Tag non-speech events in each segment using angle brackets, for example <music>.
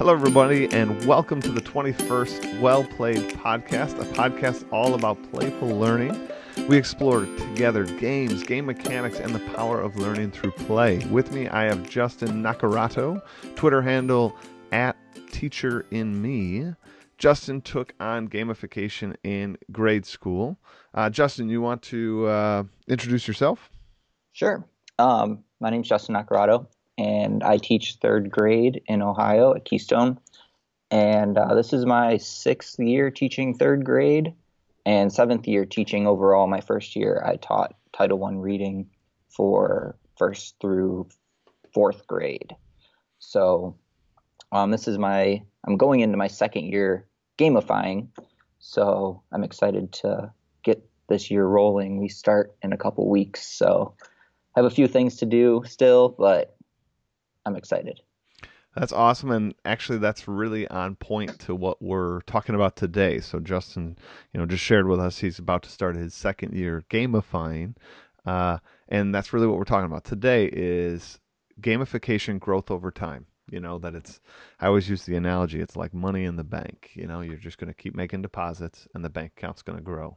Hello, everybody, and welcome to the 21st Well Played podcast, a podcast all about playful learning. We explore together games, game mechanics, and the power of learning through play. With me, I have Justin Nakarato, Twitter handle at Teacher in Me. Justin took on gamification in grade school. Uh, Justin, you want to uh, introduce yourself? Sure. Um, my is Justin Nakarato, and I teach third grade in Ohio at Keystone. And uh, this is my sixth year teaching third grade and seventh year teaching overall. My first year, I taught Title One reading for first through fourth grade. So um, this is my I'm going into my second year gamifying. So I'm excited to get this year rolling. We start in a couple weeks, so I have a few things to do still, but I'm excited. That's awesome, and actually, that's really on point to what we're talking about today. So, Justin, you know, just shared with us he's about to start his second year gamifying, uh, and that's really what we're talking about today. Is gamification growth over time. You know that it's. I always use the analogy. It's like money in the bank. You know, you're just going to keep making deposits, and the bank account's going to grow.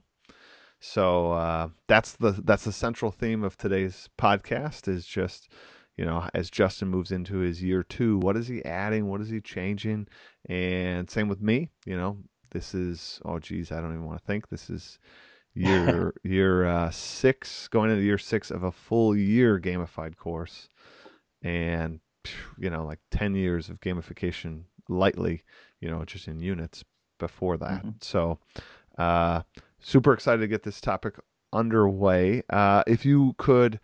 So uh, that's the that's the central theme of today's podcast. Is just you know, as Justin moves into his year two, what is he adding? What is he changing? And same with me, you know, this is, oh, geez, I don't even want to think. This is year, <laughs> year uh, six, going into year six of a full year gamified course. And, you know, like 10 years of gamification lightly, you know, just in units before that. Mm-hmm. So, uh, super excited to get this topic underway. Uh, if you could,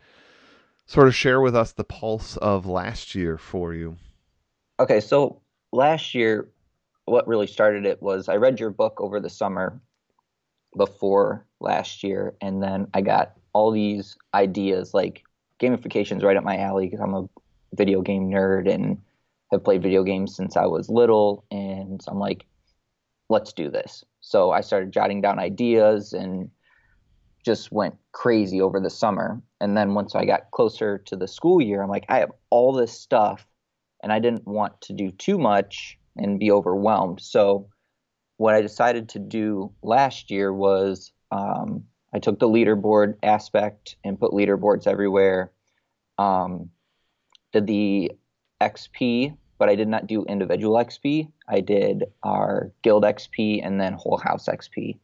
sort of share with us the pulse of last year for you. Okay, so last year, what really started it was I read your book over the summer before last year, and then I got all these ideas like gamification's right up my alley because I'm a video game nerd and have played video games since I was little, and I'm like, let's do this. So I started jotting down ideas and just went crazy over the summer. And then once I got closer to the school year, I'm like, I have all this stuff and I didn't want to do too much and be overwhelmed. So what I decided to do last year was um, I took the leaderboard aspect and put leaderboards everywhere. Um, did the XP, but I did not do individual XP. I did our guild XP and then whole house XP.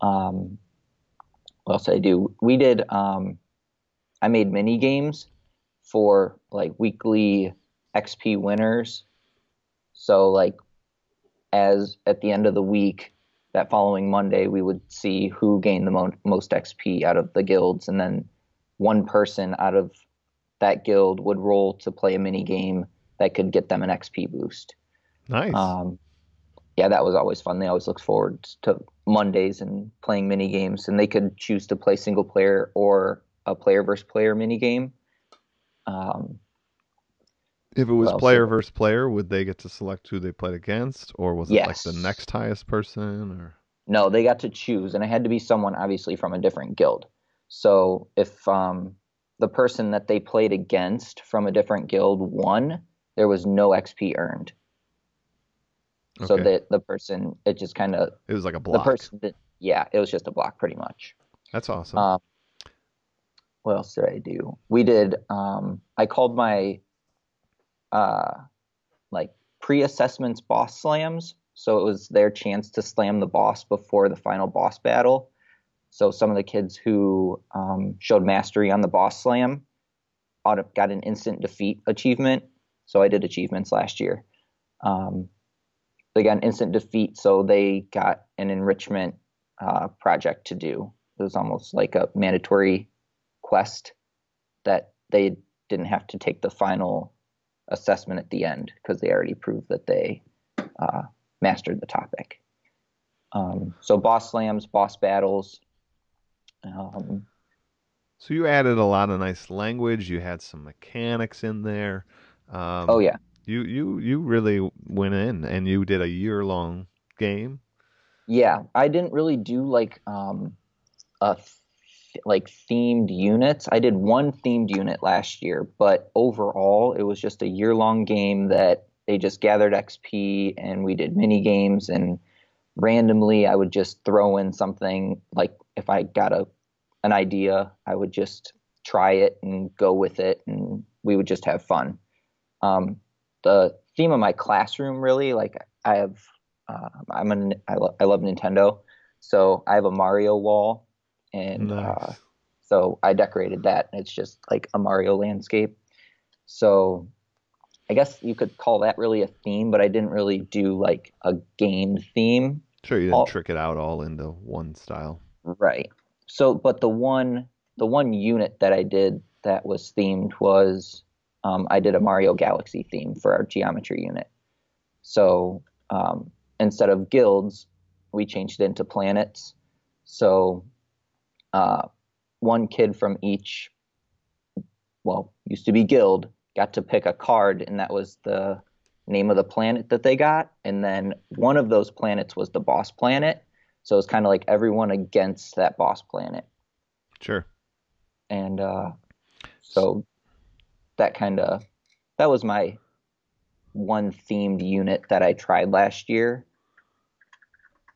Um, what else did I do? We did. Um, I made mini games for like weekly XP winners. So like, as at the end of the week, that following Monday, we would see who gained the mo- most XP out of the guilds, and then one person out of that guild would roll to play a mini game that could get them an XP boost. Nice. Um, yeah, that was always fun. They always looked forward to Mondays and playing mini games, and they could choose to play single player or a player versus player mini game. Um, if it was well, player so, versus player, would they get to select who they played against, or was it yes. like the next highest person? Or no, they got to choose, and it had to be someone obviously from a different guild. So if um, the person that they played against from a different guild won, there was no XP earned. Okay. So that the person, it just kind of it was like a block. The person, yeah, it was just a block, pretty much. That's awesome. Um, what else did I do? We did. Um, I called my uh, like pre-assessments boss slams, so it was their chance to slam the boss before the final boss battle. So some of the kids who um, showed mastery on the boss slam got an instant defeat achievement. So I did achievements last year. Um, they got an instant defeat, so they got an enrichment uh, project to do. It was almost like a mandatory quest that they didn't have to take the final assessment at the end because they already proved that they uh, mastered the topic. Um, so boss slams, boss battles. Um, so you added a lot of nice language. You had some mechanics in there. Um, oh yeah. You you you really went in and you did a year long game. Yeah, I didn't really do like um, a th- like themed units. I did one themed unit last year, but overall it was just a year long game that they just gathered XP and we did mini games and randomly I would just throw in something like if I got a an idea, I would just try it and go with it and we would just have fun. Um, the theme of my classroom really like I have uh, I'm an I, lo- I love Nintendo, so I have a Mario wall and uh, nice. uh, so I decorated that. It's just like a Mario landscape. So I guess you could call that really a theme, but I didn't really do like a game theme. Sure, you didn't all, trick it out all into one style. Right. So, but the one the one unit that I did that was themed was um, I did a Mario Galaxy theme for our geometry unit. So um, instead of guilds, we changed it into planets. So uh, one kid from each, well, used to be guild, got to pick a card, and that was the name of the planet that they got. And then one of those planets was the boss planet. So it's kind of like everyone against that boss planet. Sure. And uh, so that kind of that was my one themed unit that I tried last year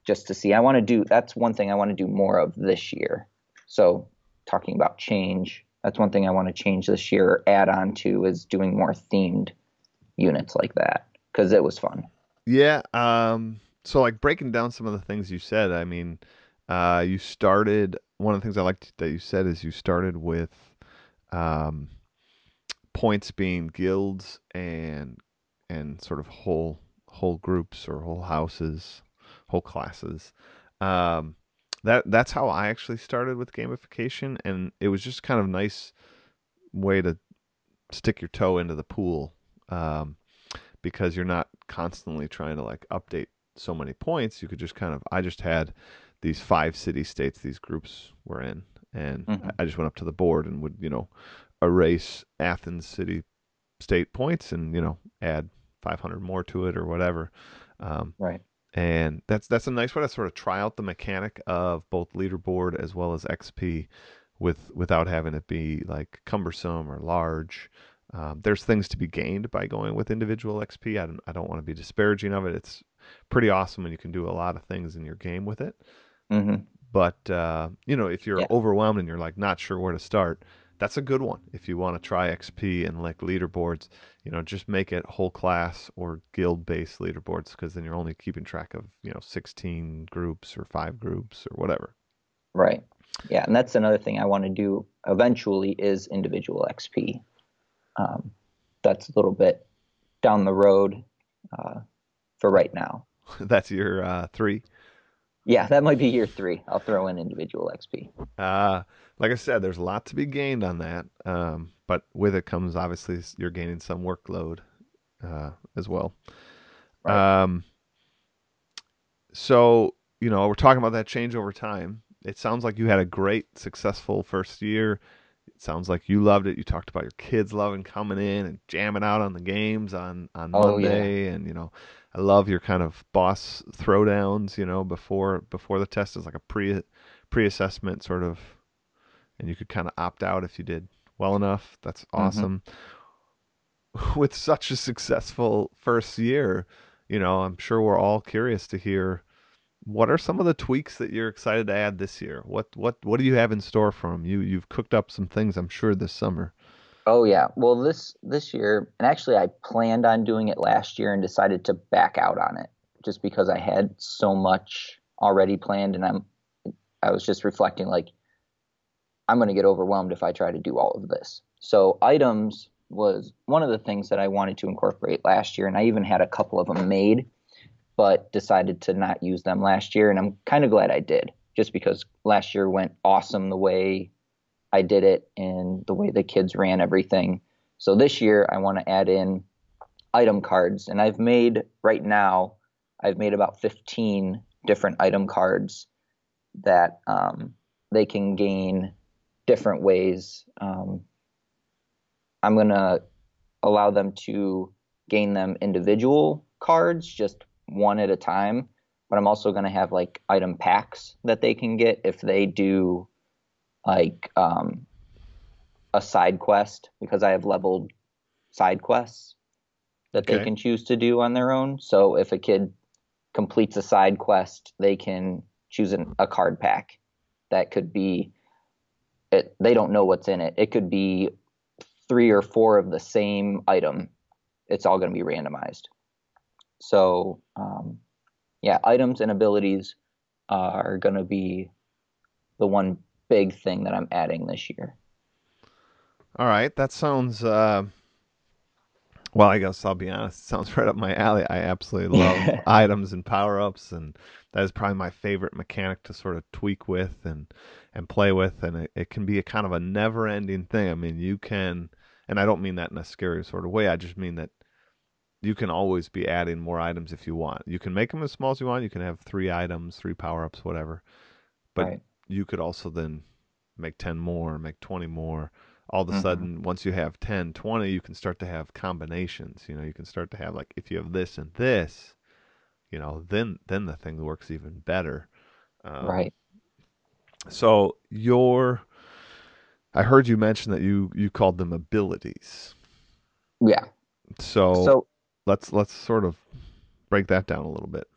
just to see. I want to do that's one thing I want to do more of this year. So talking about change, that's one thing I want to change this year or add on to is doing more themed units like that because it was fun. Yeah. Um, so like breaking down some of the things you said, I mean, uh, you started one of the things I liked that you said is you started with um, points being guilds and and sort of whole whole groups or whole houses, whole classes. Um, that that's how I actually started with gamification, and it was just kind of nice way to stick your toe into the pool um, because you're not constantly trying to like update so many points. You could just kind of I just had these five city states these groups were in, and mm-hmm. I just went up to the board and would you know erase Athens city state points and you know add 500 more to it or whatever. Um, right and that's that's a nice way to sort of try out the mechanic of both leaderboard as well as XP with without having it be like cumbersome or large. Um, there's things to be gained by going with individual XP. I don't, I don't want to be disparaging of it. It's pretty awesome and you can do a lot of things in your game with it. Mm-hmm. But uh, you know, if you're yeah. overwhelmed and you're like not sure where to start, that's a good one. If you want to try XP and like leaderboards, you know, just make it whole class or guild based leaderboards because then you're only keeping track of, you know, 16 groups or five groups or whatever. Right. Yeah. And that's another thing I want to do eventually is individual XP. Um, that's a little bit down the road uh, for right now. <laughs> that's your uh, three? Yeah, that might be year three. I'll throw in individual XP. Uh, like I said, there's a lot to be gained on that. Um, but with it comes obviously you're gaining some workload uh, as well. Right. Um, so you know we're talking about that change over time. It sounds like you had a great, successful first year. It sounds like you loved it. You talked about your kids loving coming in and jamming out on the games on on oh, Monday, yeah. and you know I love your kind of boss throwdowns, you know, before before the test is like a pre pre assessment sort of, and you could kind of opt out if you did well enough. That's mm-hmm. awesome. Mm-hmm. <laughs> With such a successful first year, you know, I'm sure we're all curious to hear what are some of the tweaks that you're excited to add this year. What what what do you have in store for them? You you've cooked up some things, I'm sure, this summer. Oh yeah. Well, this this year, and actually, I planned on doing it last year and decided to back out on it just because I had so much already planned, and I'm I was just reflecting like I'm going to get overwhelmed if I try to do all of this. So items was one of the things that I wanted to incorporate last year, and I even had a couple of them made, but decided to not use them last year, and I'm kind of glad I did, just because last year went awesome the way I did it and the way the kids ran everything. So this year I want to add in item cards, and I've made right now I've made about 15 different item cards that um, they can gain different ways. Um, I'm gonna allow them to gain them individual cards, just one at a time. But I'm also gonna have like item packs that they can get if they do like um, a side quest because I have leveled side quests. that Okay. they can choose to do on their own. So if a kid completes a side quest, they can choose an, a card pack that could be it they don't know what's in it. It could be three or four of the same item. It's all going to be randomized. So um, yeah, items and abilities are going to be the one big thing that I'm adding this year. All right, that sounds. Uh, well, I guess I'll be honest. It sounds <laughs> right up my alley. I absolutely <laughs> love items and power ups, and that is probably my favorite mechanic to sort of tweak with and and play with. And it, it can be a kind of a never ending thing. I mean, you can, and I don't mean that in a scary sort of way. I just mean that you can always be adding more items if you want. You can make them as small as you want. You can have three items, three power ups, whatever. But Right. You could also then make 10 more, make 20 more. All of a Mhm. sudden, once you have 10, 20, you can start to have combinations. You know, you can start to have like if you have this and this, you know, then then the thing works even better. Um, right. So your, I heard you mention that you you called them abilities. Yeah. So, So let's let's sort of break that down a little bit.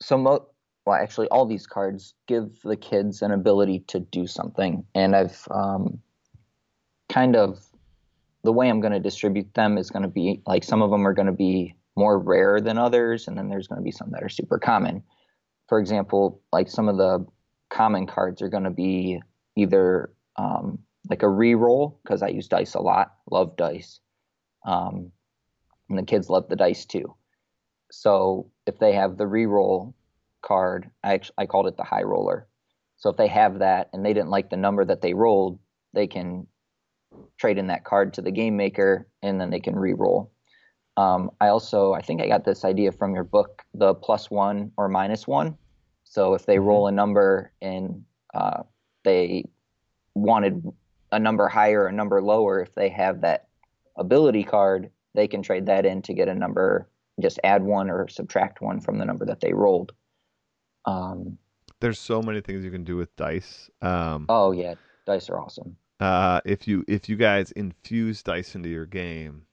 so mo- well actually all these cards give the kids an ability to do something. And i've um, kind of the way i'm going to distribute them is going to be like some of them are going to be more rare than others and then there's going to be some that are super common. For example like some of the common cards are going to be either um, like a re-roll because i use dice a lot love dice um, and the kids love the dice too. So if they have the re-roll card, I actually, I called it the high roller. So if they have that and they didn't like the number that they rolled, they can trade in that card to the game maker and then they can re-roll. Um, I also I think I got this idea from your book, the plus one or minus one. So if they Mhm. roll a number and uh, they wanted a number higher a number lower, if they have that ability card, they can trade that in to get a number just add one or subtract one from the number that they rolled. Um, There's so many things you can do with dice. Um, oh yeah, dice are awesome. uh, if you if you guys infuse dice into your game,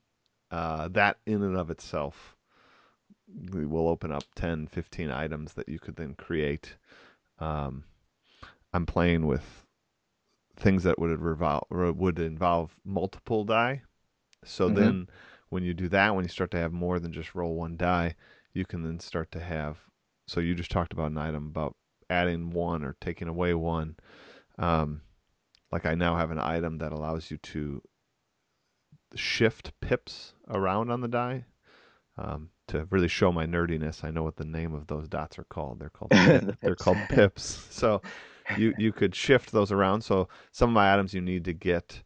uh, that in and of itself will open up 10, 15 items that you could then create. Um, I'm playing with things that would revol- or would involve multiple die. So Mhm. then when you do that, when you start to have more than just roll one die, you can then start to have. So you just talked about an item about adding one or taking away one. Um, like I now have an item that allows you to shift pips around on the die. Um, to really show my nerdiness, I know what the name of those dots are called. They're called <laughs> The they're called pips. So you <laughs> you could shift those around. So some of my items you need to get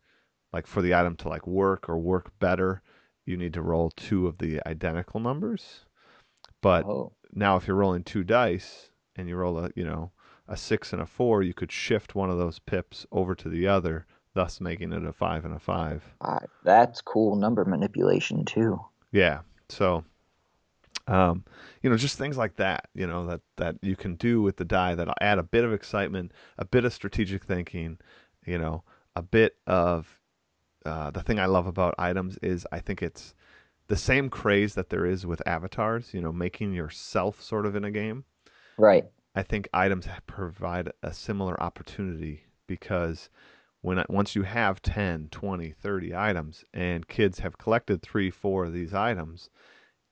like for the item to like work or work better, you need to roll two of the identical numbers. But Oh, now if you're rolling two dice and you roll a you know a six and a four, you could shift one of those pips over to the other, thus making it a five and a five. five. That's cool number manipulation too. Yeah. So, um, you know, just things like that, you know, that that you can do with the die that'll add a bit of excitement, a bit of strategic thinking, you know, a bit of uh, the thing I love about items is I think it's the same craze that there is with avatars, you know, making yourself sort of in a game. Right. I think items provide a similar opportunity because when once you have 10, 20, 30 items and kids have collected 3, 4 of these items,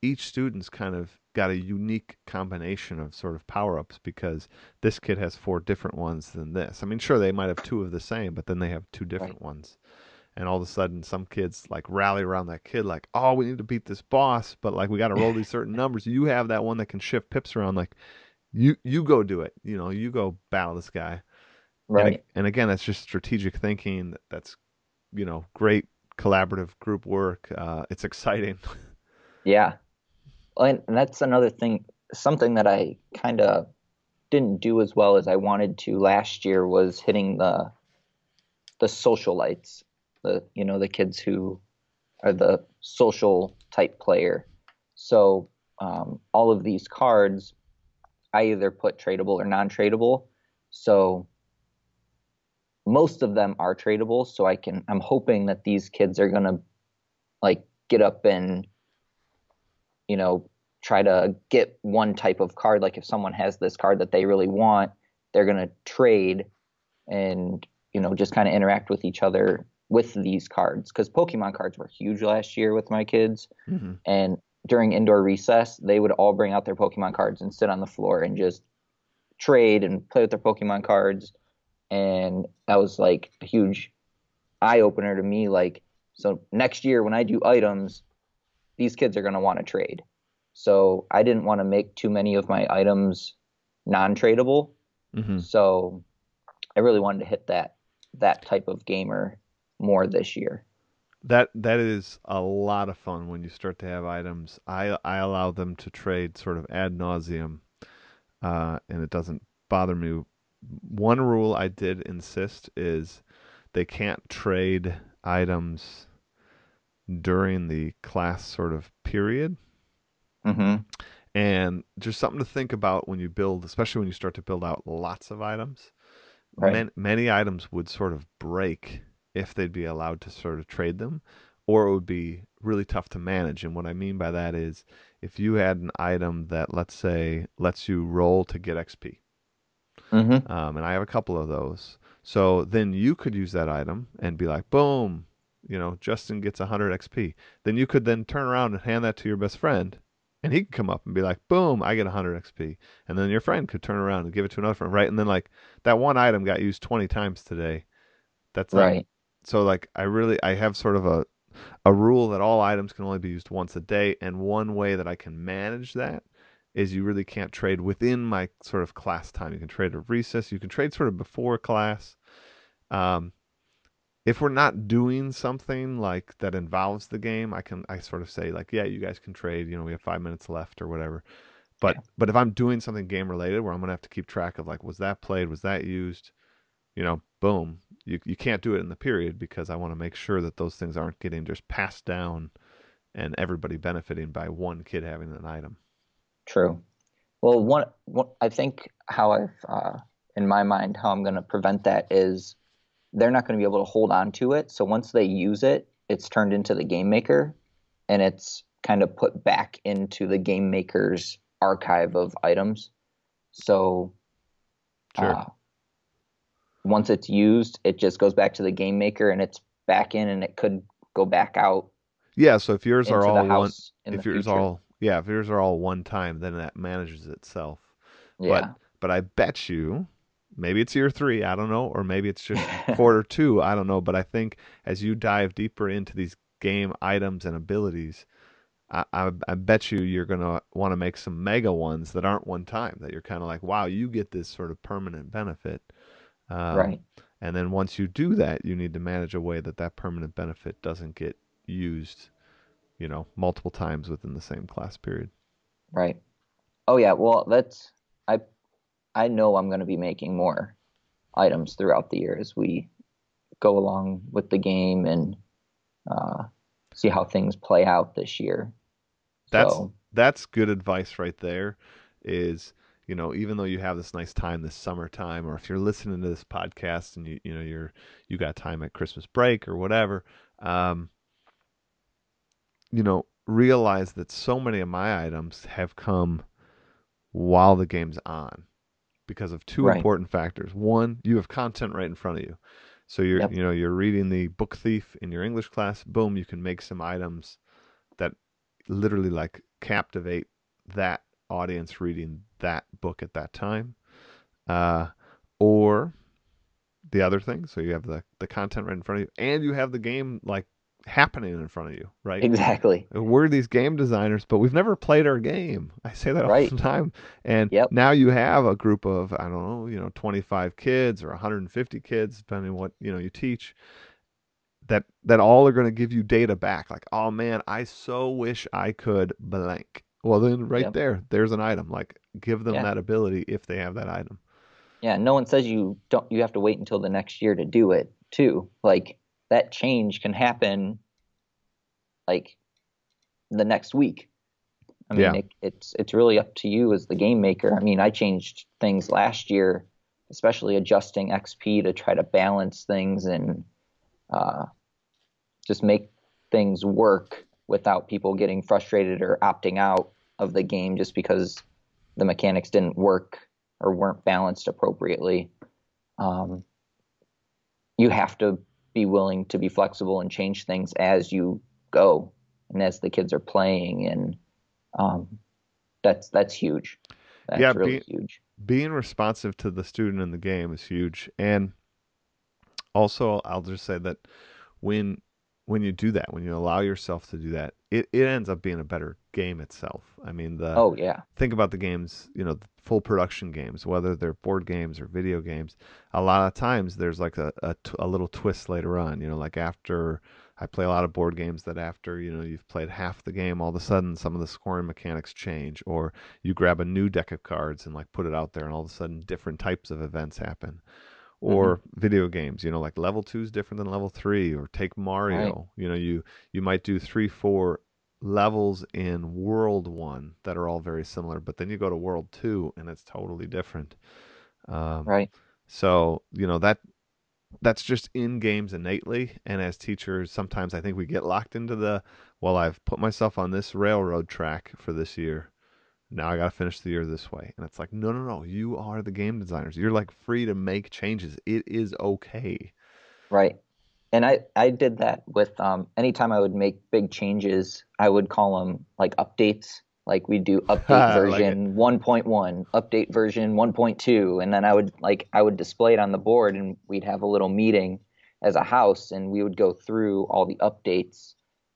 each student's kind of got a unique combination of sort of power-ups because this kid has four different ones than this. I mean, sure they might have two of the same, but then they have two different ones. And all of a sudden some kids like rally around that kid like, "Oh, we need to beat this boss, but like we got to roll these certain <laughs> numbers. You have that one that can shift pips around like you you go do it. You know, you go battle this guy. Right. ag- and again, that's just strategic thinking. That's you know great collaborative group work. Uh, it's exciting. Yeah. And and that's another thing, something that I kind of didn't do as well as I wanted to last year was hitting the the socialites, the you know the kids who are the social type player. So um, all of these cards, I either put tradable or non-tradable. So most of them are tradable. So I can. I'm hoping that these kids are gonna like get up and you know, try to get one type of card. Like if someone has this card that they really want, they're to trade and, you know, just kind of interact with each other with these cards. Because Pokemon cards were huge last year with my kids. Mm-hmm. And during indoor recess, they would all bring out their Pokemon cards and sit on the floor and just trade and play with their Pokemon cards. And that was like a huge eye opener to me. Like, so next year when I do items, these kids are going to want to trade. So I didn't want to make too many of my items non-tradable. Mm-hmm. So I really wanted to hit that that type of gamer more this year. That that is a lot of fun when you start to have items. I I allow them to trade sort of ad nauseum, uh, and it doesn't bother me. One rule I did insist is they can't trade items during the class sort of period. Mm-hmm. And just something to think about when you build, especially when you start to build out lots of items. Right. Man, many items would sort of break if they'd be allowed to sort of trade them, or it would be really tough to manage. And what I mean by that is if you had an item that, let's say, lets you roll to get XP, mm-hmm. um, and I have a couple of those. So then you could use that item and be like, boom, you know, Justin gets 100 XP. Then you could then turn around and hand that to your best friend, and he could come up and be like, boom, I get 100 XP. And then your friend could turn around and give it to another friend, right? And then like that one item got used 20 times today. That's right so like I really I have sort of a a rule that all items can only be used once a day, and one way that I can manage that is you really can't trade within my sort of class time. You can trade at recess. You can trade sort of before class. Um, if we're not doing something like that involves the game, I can I sort of say like, yeah, you guys can trade. You know, we have five minutes left or whatever. But yeah. but if I'm doing something game related where I'm gonna have to keep track of like, was that played? Was that used? You know, boom, you you can't do it in the period because I want to make sure that those things aren't getting just passed down and everybody benefiting by one kid having an item. True. Well, one, one I think how I've uh, in my mind how I'm going to prevent that is they're not going to be able to hold on to it. So once they use it, it's turned into the game maker, and it's kind of put back into the game maker's archive of items. So, sure. uh, once it's used, it just goes back to the game maker and it's back in and it could go back out. Yeah, so if yours are all one if yours future. all yeah, if yours are all one time, then that manages itself. Yeah. But but I bet you maybe it's year three, I don't know, or maybe it's just <laughs> quarter two, I don't know. But I think as you dive deeper into these game items and abilities, I, I, I bet you you're gonna want to make some mega ones that aren't one time. That you're kind of like, wow, you get this sort of permanent benefit. Um, right. And then once you do that, you need to manage a way that that permanent benefit doesn't get used, you know, multiple times within the same class period. Right. Oh yeah. Well, that's I. I know I'm going to be making more items throughout the year as we go along with the game and uh, see how things play out this year. That's so, that's good advice right there. Is you know, even though you have this nice time this summertime, or if you're listening to this podcast and you you know you're you got time at Christmas break or whatever, um, you know, realize that so many of my items have come while the game's on because of two right. important factors. One, you have content right in front of you. So you're yep. you know you're reading the book thief in your English class. Boom, you can make some items that literally like captivate that audience reading that book at that time. Uh, or the other thing, so you have the, the content right in front of you, and you have the game like happening in front of you, right? Exactly. We're these game designers, but we've never played our game. I say that right. all the time. And yep. now you have a group of, I don't know, you know, 25 kids or 150 kids, depending on what, you know, you teach, that that all are going to give you data back. Like, oh man, I so wish I could blank. Well, then right yep. there, there's an item. Like, give them yeah. that ability if they have that item. Yeah, no one says you don't. You have to wait until the next year to do it too. Like that change can happen, like the next week. I mean, yeah. it, it's it's really up to you as the game maker. I mean, I changed things last year, especially adjusting XP to try to balance things and uh, just make things work without people getting frustrated or opting out of the game just because the mechanics didn't work or weren't balanced appropriately. Um, you have to be willing to be flexible and change things as you go and as the kids are playing, and um, that's that's huge. That's yeah, really be, huge. Being responsive to the student in the game is huge, and also I'll just say that when when you do that, when you allow yourself to do that, it, it ends up being a better game itself. I mean, the oh yeah, think about the games, you know, full production games, whether they're board games or video games. A lot of times there's like a, a, a little twist later on, you know, like after I play a lot of board games that after, you know, you've played half the game, all of a sudden some of the scoring mechanics change, or you grab a new deck of cards and like put it out there, and all of a sudden different types of events happen or mm-hmm. video games you know like level 2 is different than level 3 or take mario right. you know you you might do 3 4 levels in world 1 that are all very similar but then you go to world 2 and it's totally different um, right so you know that that's just in games innately and as teachers sometimes i think we get locked into the well i've put myself on this railroad track for this year now I got to finish the year this way. And it's like, no, no, no. You are the game designers. You're like free to make changes. It is okay. Right. And I, I did that with um, anytime I would make big changes, I would call them like updates. Like we'd do <laughs> update version like 1.1, update version 1.2. And then I would like, I would display it on the board and we'd have a little meeting as a house and we would go through all the updates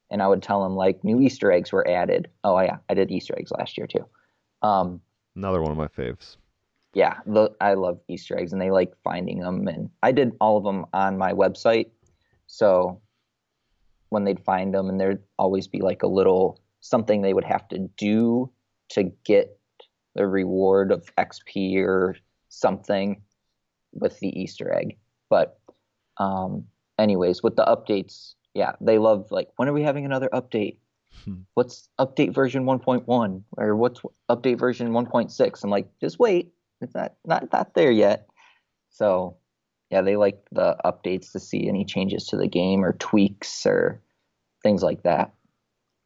and I would tell them like new Easter eggs were added. Oh yeah, I did Easter eggs last year too. Um, Another one of my faves. Yeah, the, I love Easter eggs, and they like finding them. And I did all of them on my website, so when they'd find them, and there'd always be like a little something they would have to do to get the reward of XP or something with the Easter egg. But um, anyways, with the updates, yeah, they love like when are we having another update? Hmm. What's update version 1.1 or what's update version 1.6? I'm like, just wait, it's not not not there yet. So, yeah, they like the updates to see any changes to the game or tweaks or things like that.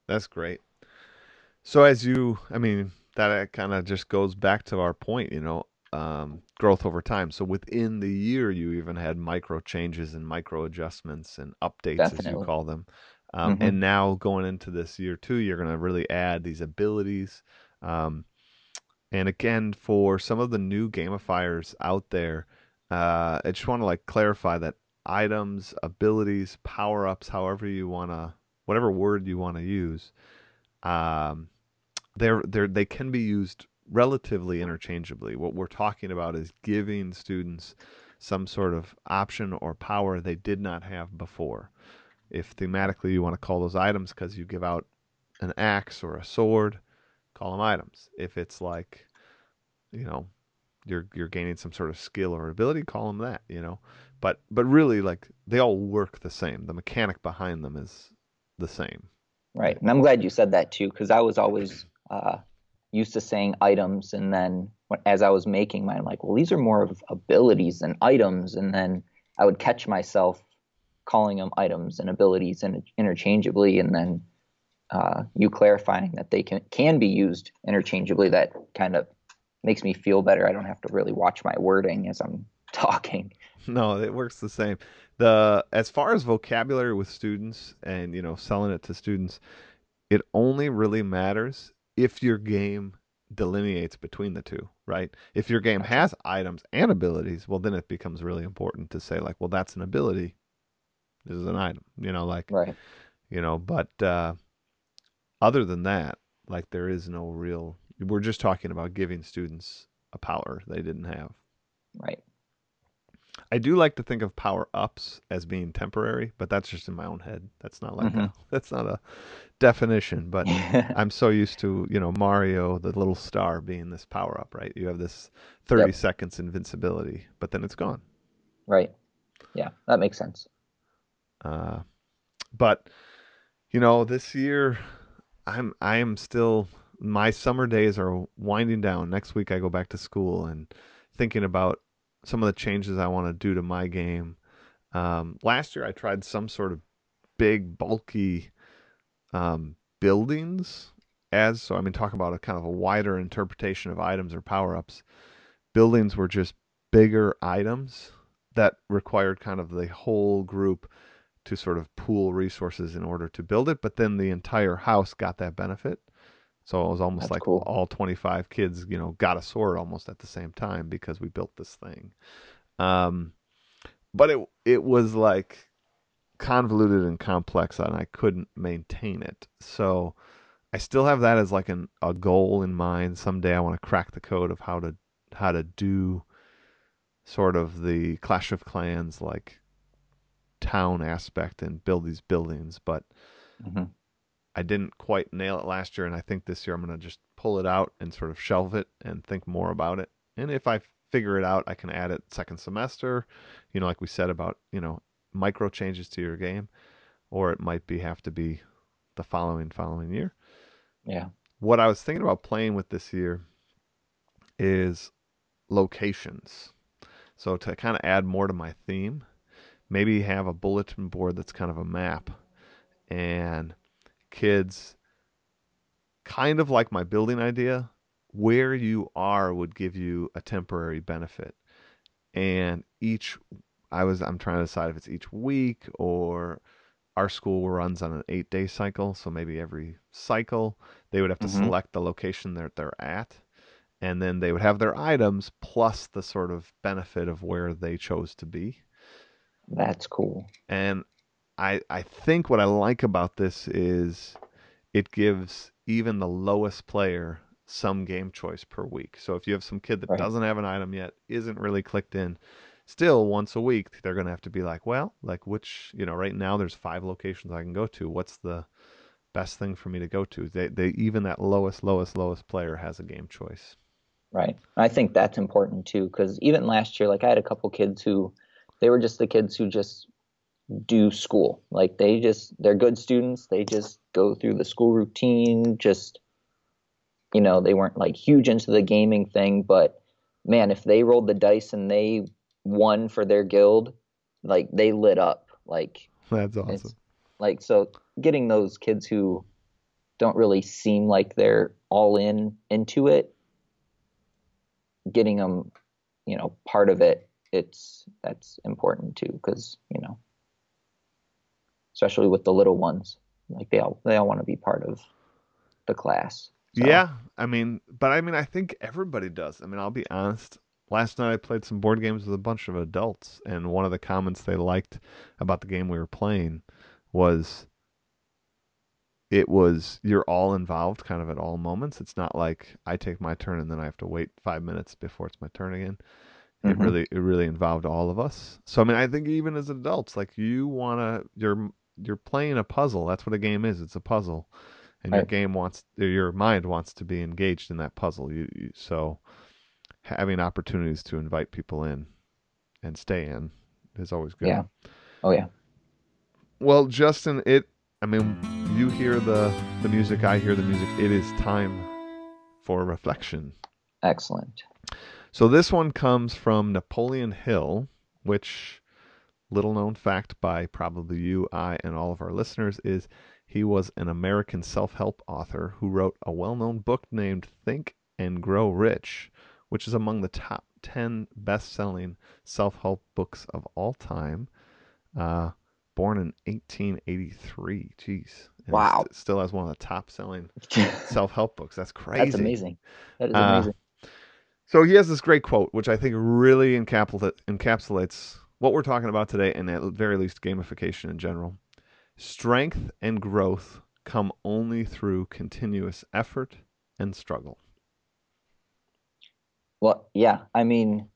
That's great. So as you, I mean, that kind of just goes back to our point, you know, um, growth over time. So within the year, you even had micro changes and micro adjustments and updates, Definitely. as you call them. Um, mm-hmm. And now going into this year two, you're going to really add these abilities. Um, and again, for some of the new gamifiers out there, uh, I just want to like clarify that items, abilities, power ups, however you want to, whatever word you want to use, um, they're, they're, they can be used relatively interchangeably. What we're talking about is giving students some sort of option or power they did not have before. If thematically you want to call those items because you give out an axe or a sword, call them items. If it's like, you know, you're you're gaining some sort of skill or ability, call them that. You know, but but really like they all work the same. The mechanic behind them is the same. Right, and I'm glad you said that too because I was always <clears throat> uh, used to saying items, and then when, as I was making mine, I'm like, well, these are more of abilities than items, and then I would catch myself calling them items and abilities in, interchangeably, and then uh, you clarifying that they can can be used interchangeably. That kind of makes me feel better. I don't have to really watch my wording as I'm <laughs> talking. No, it works the same. The as far as vocabulary with students and you know selling it to students, it only really matters if your game delineates between the two, right? If your game has items and abilities, well then it becomes really important to say like, well that's an ability is an item, you know, like, right. you know, but uh, other than that, like there is no real, we're just talking about giving students a power they didn't have. Right. I do like to think of power ups as being temporary, but that's just in my own head. That's not like mm-hmm. a, <laughs> that's not a definition, but <laughs> I'm so used to, you know, Mario, the little star being this power up, right? You have this 30 yep. seconds invincibility, but then it's gone. Right. Yeah, that makes sense. Uh, but you know, this year I'm I am still my summer days are winding down. Next week I go back to school and thinking about some of the changes I want to do to my game. Um, last year I tried some sort of big bulky um, buildings as so I mean talk about a kind of a wider interpretation of items or power ups. Buildings were just bigger items that required kind of the whole group to sort of pool resources in order to build it, but then the entire house got that benefit. So it was almost That's like cool. all 25 kids, you know, got a sword almost at the same time because we built this thing. Um, but it it was like convoluted and complex, and I couldn't maintain it. So I still have that as like an a goal in mind. Someday I want to crack the code of how to how to do sort of the Clash of Clans like town aspect and build these buildings, but hmm I didn't quite nail it last year, and I think this year I'm going to just pull it out and sort of shelve it and think more about it. And if I figure it out, I can add it second semester. You know, like we said about you know micro changes to your game, or it might be have to be the following following year. Yeah. What I was thinking about playing with this year is locations. So to kind of add more to my theme, maybe have a bulletin board that's kind of a map. And kids kind of like my building idea where you are would give you a temporary benefit. And each i was i'm trying to decide if it's each week or our school runs on an eight day cycle so maybe every cycle they would have to hmm select the location that they're at and then they would have their items plus the sort of benefit of where they chose to be That's cool. and I I think what I like about this is it gives even the lowest player some game choice per week. So if you have some kid that Right. doesn't have an item yet, isn't really clicked in, still once a week they're going to have to be like, well, like which, you know, right now there's five locations I can go to. What's the best thing for me to go to? They they even that lowest lowest lowest player has a game choice. Right. I think that's important too, because even last year, like I had a couple kids who they were just the kids who just do school. Like they just they're good students. They just go through the school routine. Just you know, they weren't like huge into the gaming thing, but man, if they rolled the dice and they won for their guild, like they lit up. Like That's awesome. like so getting those kids who don't really seem like they're all in into it getting them you know part of it it's that's important too because you know especially with the little ones like they all they all want to be part of the class so Yeah, I mean, but I mean, I think everybody does. I mean, I'll be honest. Last night I played some board games with a bunch of adults, and one of the comments they liked about the game we were playing was it was you're all involved kind of at all moments. It's not like I take my turn and then I have to wait five minutes before it's my turn again. It hmm really it really involved all of us. So I mean, I think even as adults, like you wanna you're you're playing a puzzle. That's what a game is. It's a puzzle and your game wants your mind wants to be engaged in that puzzle. You, you so having opportunities to invite people in and stay in is always good. yeah oh yeah Well, Justin, it I mean, you hear the the music, I hear the music. It is time for reflection. excellent So this one comes from Napoleon Hill, which little known fact by probably you, I, and all of our listeners is he was an American self-help author who wrote a well-known book named Think and Grow Rich, which is among the top 10 best-selling self-help books of all time. Uh, born in 1883. Jeez. And wow st- still has one of the top-selling <laughs> self-help books. That's crazy. that's amazing that is Uh, amazing so he has this great quote, which I think really encapsulates what we're talking about today, and at the very least, gamification in general. Strength and growth come only through continuous effort and struggle. well yeah i mean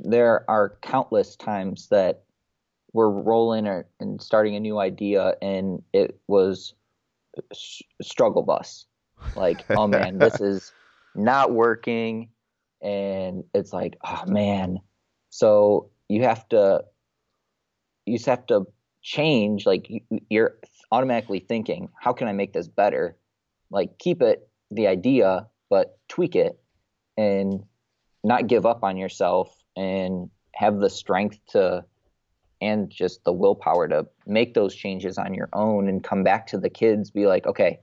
there are countless times that we're rolling or and starting a new idea and it was struggle bus like oh man this <laughs> is not working and it's like oh man. So you have to you just have to change like you- you're automatically thinking how can i make this better? Like keep it the idea but tweak it and not give up on yourself and have the strength to and just the willpower to make those changes on your own and come back to the kids be like okay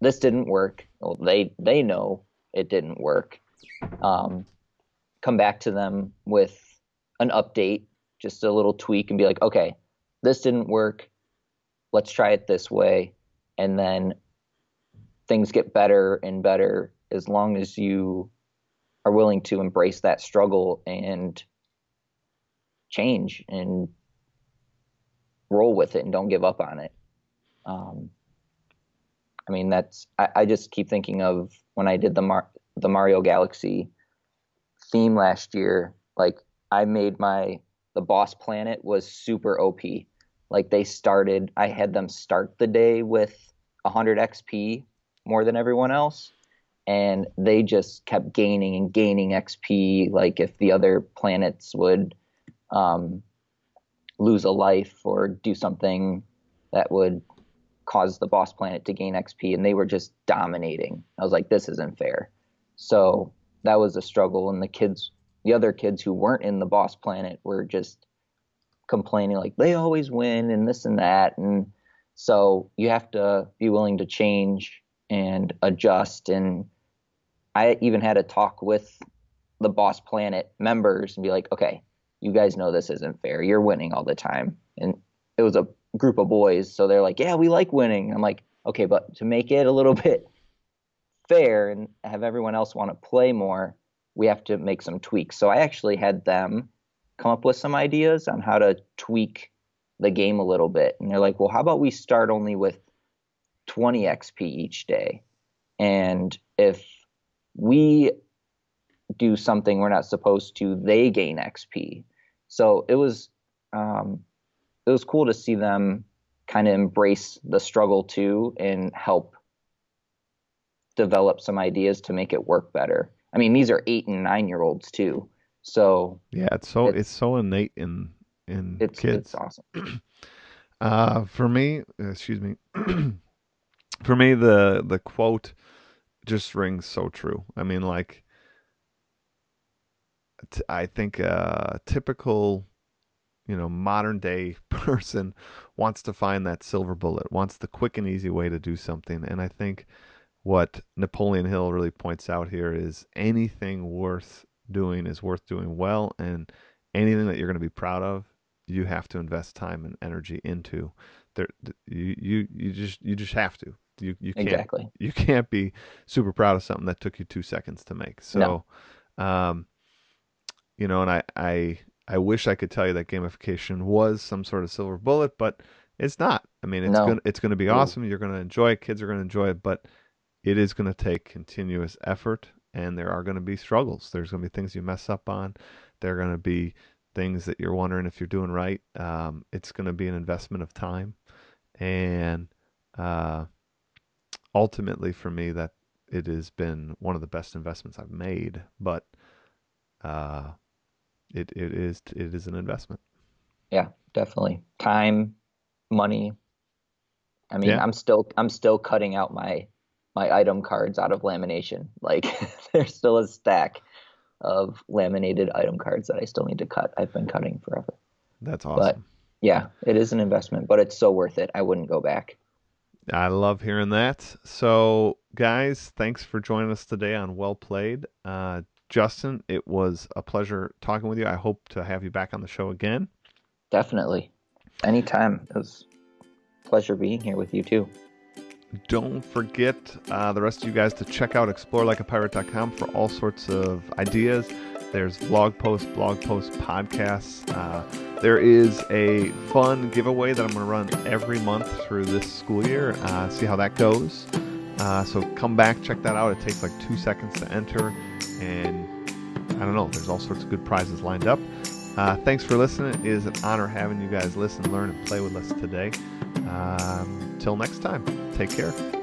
this didn't work. Well they they know it didn't work. Um, come back to them with an update just a little tweak and be like okay this didn't work. Let's try it this way. And then things get better and better as long as you are willing to embrace that struggle and change and roll with it and don't give up on it. Um, I mean, that's I, I, just keep thinking of when I did the Mar- the Mario Galaxy theme last year. Like I made my the boss planet was super OP. Like they started, I had them start the day with 100 XP more than everyone else, and they just kept gaining and gaining XP. Like if the other planets would um, lose a life or do something that would cause the boss planet to gain XP, and they were just dominating. I was like, this isn't fair. So that was a struggle, and the kids, the other kids who weren't in the boss planet, were just complaining like they always win and this and that, and so you have to be willing to change and adjust. And I even had a talk with the Boss Planet members and be like, okay, you guys know this isn't fair. You're winning all the time. And it was a group of boys. So they're like, yeah, we like winning. I'm like, okay, but to make it a little <laughs> bit fair and have everyone else want to play more, we have to make some tweaks. So I actually had them come up with some ideas on how to tweak the game a little bit. And they're like, well, how about we start only with 20 XP each day? And if we do something we're not supposed to, they gain XP. So it was um, it was cool to see them kind of embrace the struggle too and help develop some ideas to make it work better. I mean, these are eight and nine year olds too. So yeah, it's so it's, it's so innate in in it's, kids. It's awesome. <clears throat> uh, for me, excuse me, <clears throat> for me the the quote just rings so true. I mean, like I think a typical, you know, modern day <laughs> person wants to find that silver bullet, wants the quick and easy way to do something. And I think what Napoleon Hill really points out here is anything worth doing is worth doing well, and anything that you're going to be proud of, you have to invest time and energy into. There, you you you just you just have to. You you can't exactly. you can't be super proud of something that took you two seconds to make. So, no. um, you know, and I, I I wish I could tell you that gamification was some sort of silver bullet, but it's not. I mean, it's no. gonna it's gonna be awesome. You're gonna enjoy it. Kids are gonna enjoy it, but it is gonna take continuous effort, and there are gonna be struggles. There's gonna be things you mess up on. There are gonna be things that you're wondering if you're doing right. Um, it's gonna be an investment of time, and uh, ultimately, for me, that it has been one of the best investments I've made. But uh, it it is it is an investment. Yeah, definitely. Time, money. I mean, yeah. I'm still I'm still cutting out my my item cards out of lamination. Like <laughs> there's still a stack of laminated item cards that I still need to cut. I've been cutting forever. That's awesome. But yeah, it is an investment, but it's so worth it. I wouldn't go back. I love hearing that. So, guys, thanks for joining us today on Well Played. Uh, Justin, it was a pleasure talking with you. I hope to have you back on the show again. Definitely. Anytime. It was a pleasure being here with you too. Don't forget uh, the rest of you guys to check out explorelikeapirate.com for all sorts of ideas. There's blog posts, blog posts, podcasts. Uh, there is a fun giveaway that I'm going to run every month through this school year. Uh, see how that goes. Uh, so come back, check that out. It takes like two seconds to enter, and I don't know, there's all sorts of good prizes lined up. Uh, thanks for listening. It is an honor having you guys listen, learn, and play with us today. Um, till next time, take care.